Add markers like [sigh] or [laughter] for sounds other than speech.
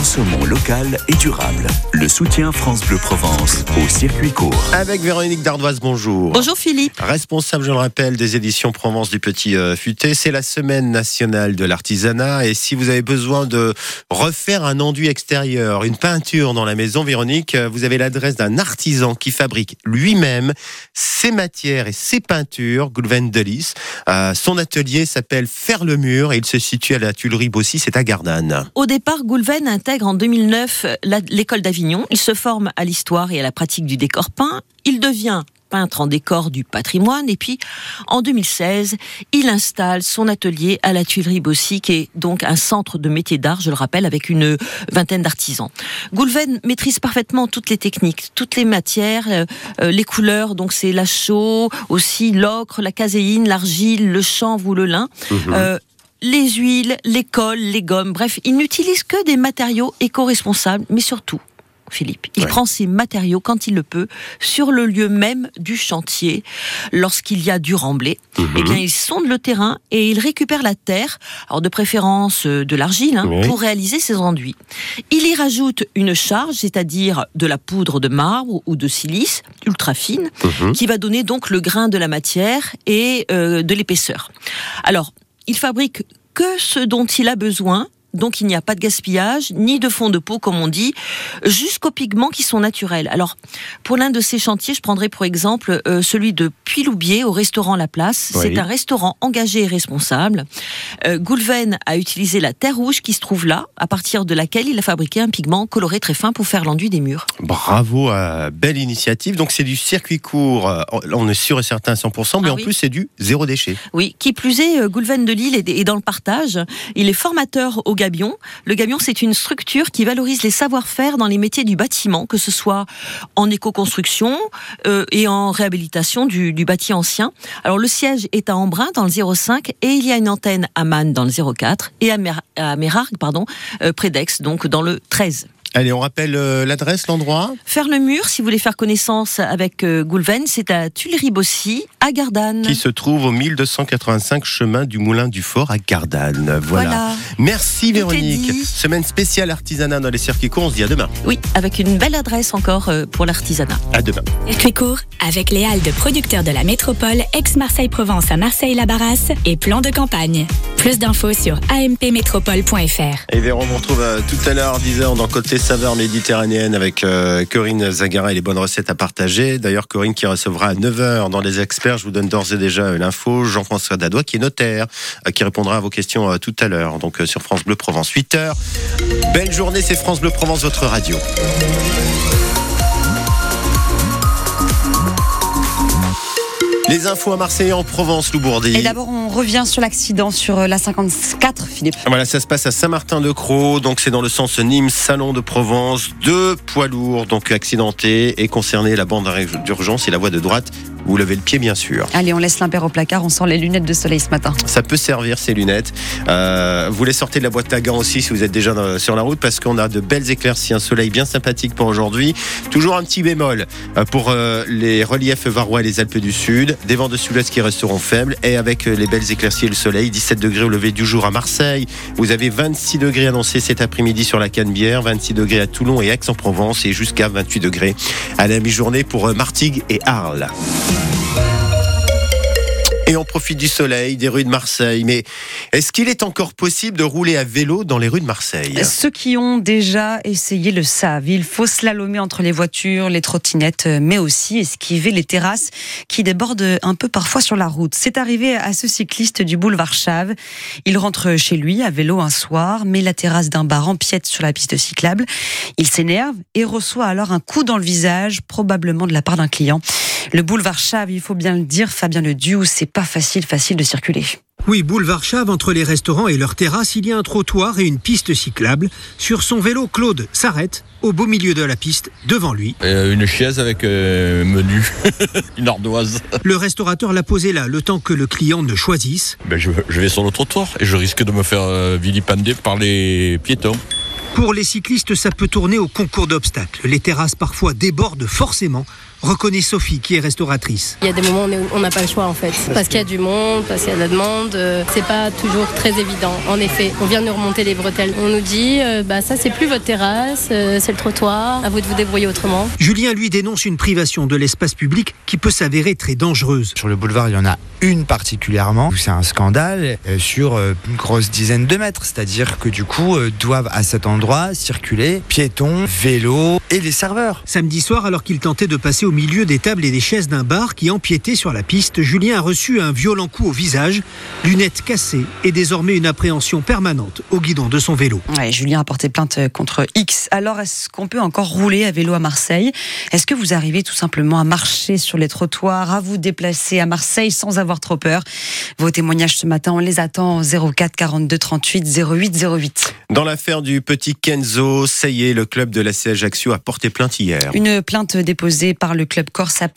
Consommons local et durable. Le soutien France Bleu Provence au circuit court. Avec Véronique Dardoise, bonjour. Bonjour Philippe. Responsable, je le rappelle, des éditions Provence du Petit euh, Futé. C'est la semaine nationale de l'artisanat. Et si vous avez besoin de refaire un enduit extérieur, une peinture dans la maison, Véronique, euh, vous avez l'adresse d'un artisan qui fabrique lui-même ses matières et ses peintures, Goulven Delis. Euh, son atelier s'appelle Faire le mur et il se situe à la Tuilerie Bossy, c'est à Gardanne. Au départ, Goulven intègre en 2009 la- l'école d'Avignon. Il se forme à l'histoire et à la pratique du décor peint. Il devient peintre en décor du patrimoine. Et puis en 2016 il installe son atelier à la Tuilerie Bossy qui est donc un centre de métiers d'art je le rappelle avec une vingtaine d'artisans. Goulven maîtrise parfaitement toutes les techniques toutes les matières euh, euh, les couleurs. Donc c'est la chaux aussi l'ocre la caséine l'argile le chanvre ou le lin. Euh, les huiles, les cols, les gommes, bref, il n'utilise que des matériaux éco-responsables, mais surtout, Philippe, il Ouais. prend ces matériaux quand il le peut sur le lieu même du chantier, lorsqu'il y a du remblai. Eh bien, il sonde le terrain et il récupère la terre, alors de préférence euh, de l'argile, hein, pour réaliser ses enduits. Il y rajoute une charge, c'est-à-dire de la poudre de marbre ou de silice ultra fine, qui va donner donc le grain de la matière et euh, de l'épaisseur. Alors, il fabrique que ce dont il a besoin. Donc il n'y a pas de gaspillage, ni de fond de peau comme on dit, jusqu'aux pigments qui sont naturels. Alors pour l'un de ces chantiers, je prendrai pour exemple euh, celui de Puy-Loubier au restaurant La Place. Oui. C'est un restaurant engagé et responsable. Euh, Goulven a utilisé la terre rouge qui se trouve là, à partir de laquelle il a fabriqué un pigment coloré très fin pour faire l'enduit des murs. Bravo, euh, belle initiative. Donc c'est du circuit court, euh, on est sûr et certain à 100%, mais Ah en oui. plus c'est du zéro déchet. Oui, qui plus est, euh, Goulven de Lille est est dans le partage. Il est formateur au Le Gabion, c'est une structure qui valorise les savoir-faire dans les métiers du bâtiment, que ce soit en éco-construction euh, et en réhabilitation du, du bâti ancien. Alors le siège est à Embrun dans le 05 et il y a une antenne à Man dans le 04 et à, Mer pardon, euh, près d'Aix, donc dans le 13. Allez, on rappelle euh, l'adresse, l'endroit Faire le mur, si vous voulez faire connaissance avec euh, Goulven, c'est à Tuileries-Bossy, à Gardanne. qui se trouve au 1285 chemin du Moulin du Fort à Gardanne. Voilà. Voilà. Merci Tout Véronique. Semaine spéciale artisanat dans les circuits courts. On se dit à demain. Oui, avec une belle adresse encore euh, pour l'artisanat. À demain. Circuit court avec les halles de producteurs de la métropole ex-Marseille-Provence à Marseille-la-Barrasse et plan de campagne. Plus d'infos sur ampmétropole.fr. Et Véron, on vous retrouve euh, tout à l'heure, 10h, dans Côté Saveur Méditerranéenne avec euh, Corinne Zagara et les bonnes recettes à partager. D'ailleurs, Corinne qui recevra à 9h dans Les Experts, je vous donne d'ores et déjà euh, l'info. Jean-François Dadois qui est notaire, euh, qui répondra à vos questions tout à l'heure, donc sur France Bleu Provence. 8h, belle journée, c'est France Bleu Provence, votre radio. Les infos à Marseille et en Provence, Lou Bourdi. Et d'abord, on revient sur l'accident sur euh, la 54, Philippe. Voilà, ça se passe à Saint-Martin-de-Croix, donc c'est dans le sens Nîmes, Salon de Provence. Deux poids lourds donc accidentés et concernés la bande d'urgence et la voie de droite. Vous levez le pied, bien sûr. Allez, on laisse l'impair au placard, on sort les lunettes de soleil ce matin. Ça peut servir ces lunettes. Euh, vous les sortez de la boîte à gants aussi si vous êtes déjà sur la route parce qu'on a de belles éclaircies, un soleil bien sympathique pour aujourd'hui. Toujours un petit bémol euh, pour euh, les reliefs varois et les Alpes du Sud. Des vents de sud-ouest qui resteront faibles et avec les belles éclaircies et le soleil. 17 degrés au lever du jour à Marseille. Vous avez 26 degrés annoncés cet après-midi sur la Canebière, 26 degrés à Toulon et Aix-en-Provence et jusqu'à 28 degrés à la mi-journée pour Martigues et Arles. Et on profite du soleil, des rues de Marseille. Mais est-ce qu'il est encore possible de rouler à vélo dans les rues de Marseille? Ceux qui ont déjà essayé le savent. Il faut slalomer entre les voitures, les trottinettes, mais aussi esquiver les terrasses qui débordent un peu parfois sur la route. C'est arrivé à ce cycliste du boulevard Chave. Il rentre chez lui à vélo un soir, mais la terrasse d'un bar empiète sur la piste cyclable. Il s'énerve et reçoit alors un coup dans le visage, probablement de la part d'un client. Le boulevard Chave, il faut bien le dire, Fabien Ledoux, c'est pas facile, facile de circuler. Oui, boulevard Chave, entre les restaurants et leurs terrasses, il y a un trottoir et une piste cyclable. Sur son vélo, Claude s'arrête au beau milieu de la piste, devant lui. Euh, une chaise avec euh, menu, [laughs] une ardoise. Le restaurateur l'a posé là, le temps que le client ne choisisse. Ben, je, je vais sur le trottoir et je risque de me faire euh, vilipender par les piétons. Pour les cyclistes, ça peut tourner au concours d'obstacles. Les terrasses parfois débordent forcément reconnaît Sophie, qui est restauratrice. Il y a des moments où on n'a pas le choix en fait, parce qu'il y a du monde, parce qu'il y a de la demande. euh, C'est pas toujours très évident. En effet, on vient de nous remonter les bretelles. On nous dit, euh, bah ça c'est plus votre terrasse, euh, c'est le trottoir. À vous de vous débrouiller autrement. Julien lui dénonce une privation de l'espace public qui peut s'avérer très dangereuse. Sur le boulevard, il y en a une particulièrement où c'est un scandale euh, sur euh, une grosse dizaine de mètres. C'est-à-dire que du coup, euh, doivent à cet endroit circuler piétons, vélos et les serveurs. Samedi soir, alors qu'il tentait de passer au milieu des tables et des chaises d'un bar qui empiétait sur la piste, Julien a reçu un violent coup au visage, lunettes cassées et désormais une appréhension permanente au guidon de son vélo. Ouais, Julien a porté plainte contre X. Alors, est-ce qu'on peut encore rouler à vélo à Marseille? Est-ce que vous arrivez tout simplement à marcher sur les trottoirs, à vous déplacer à Marseille sans avoir trop peur? Vos témoignages ce matin, on les attend au 04 42 38 08 08. Dans l'affaire du petit Kenzo, ça y est, le club de la Ajaccio a porté plainte hier. Une plainte déposée par le club corse après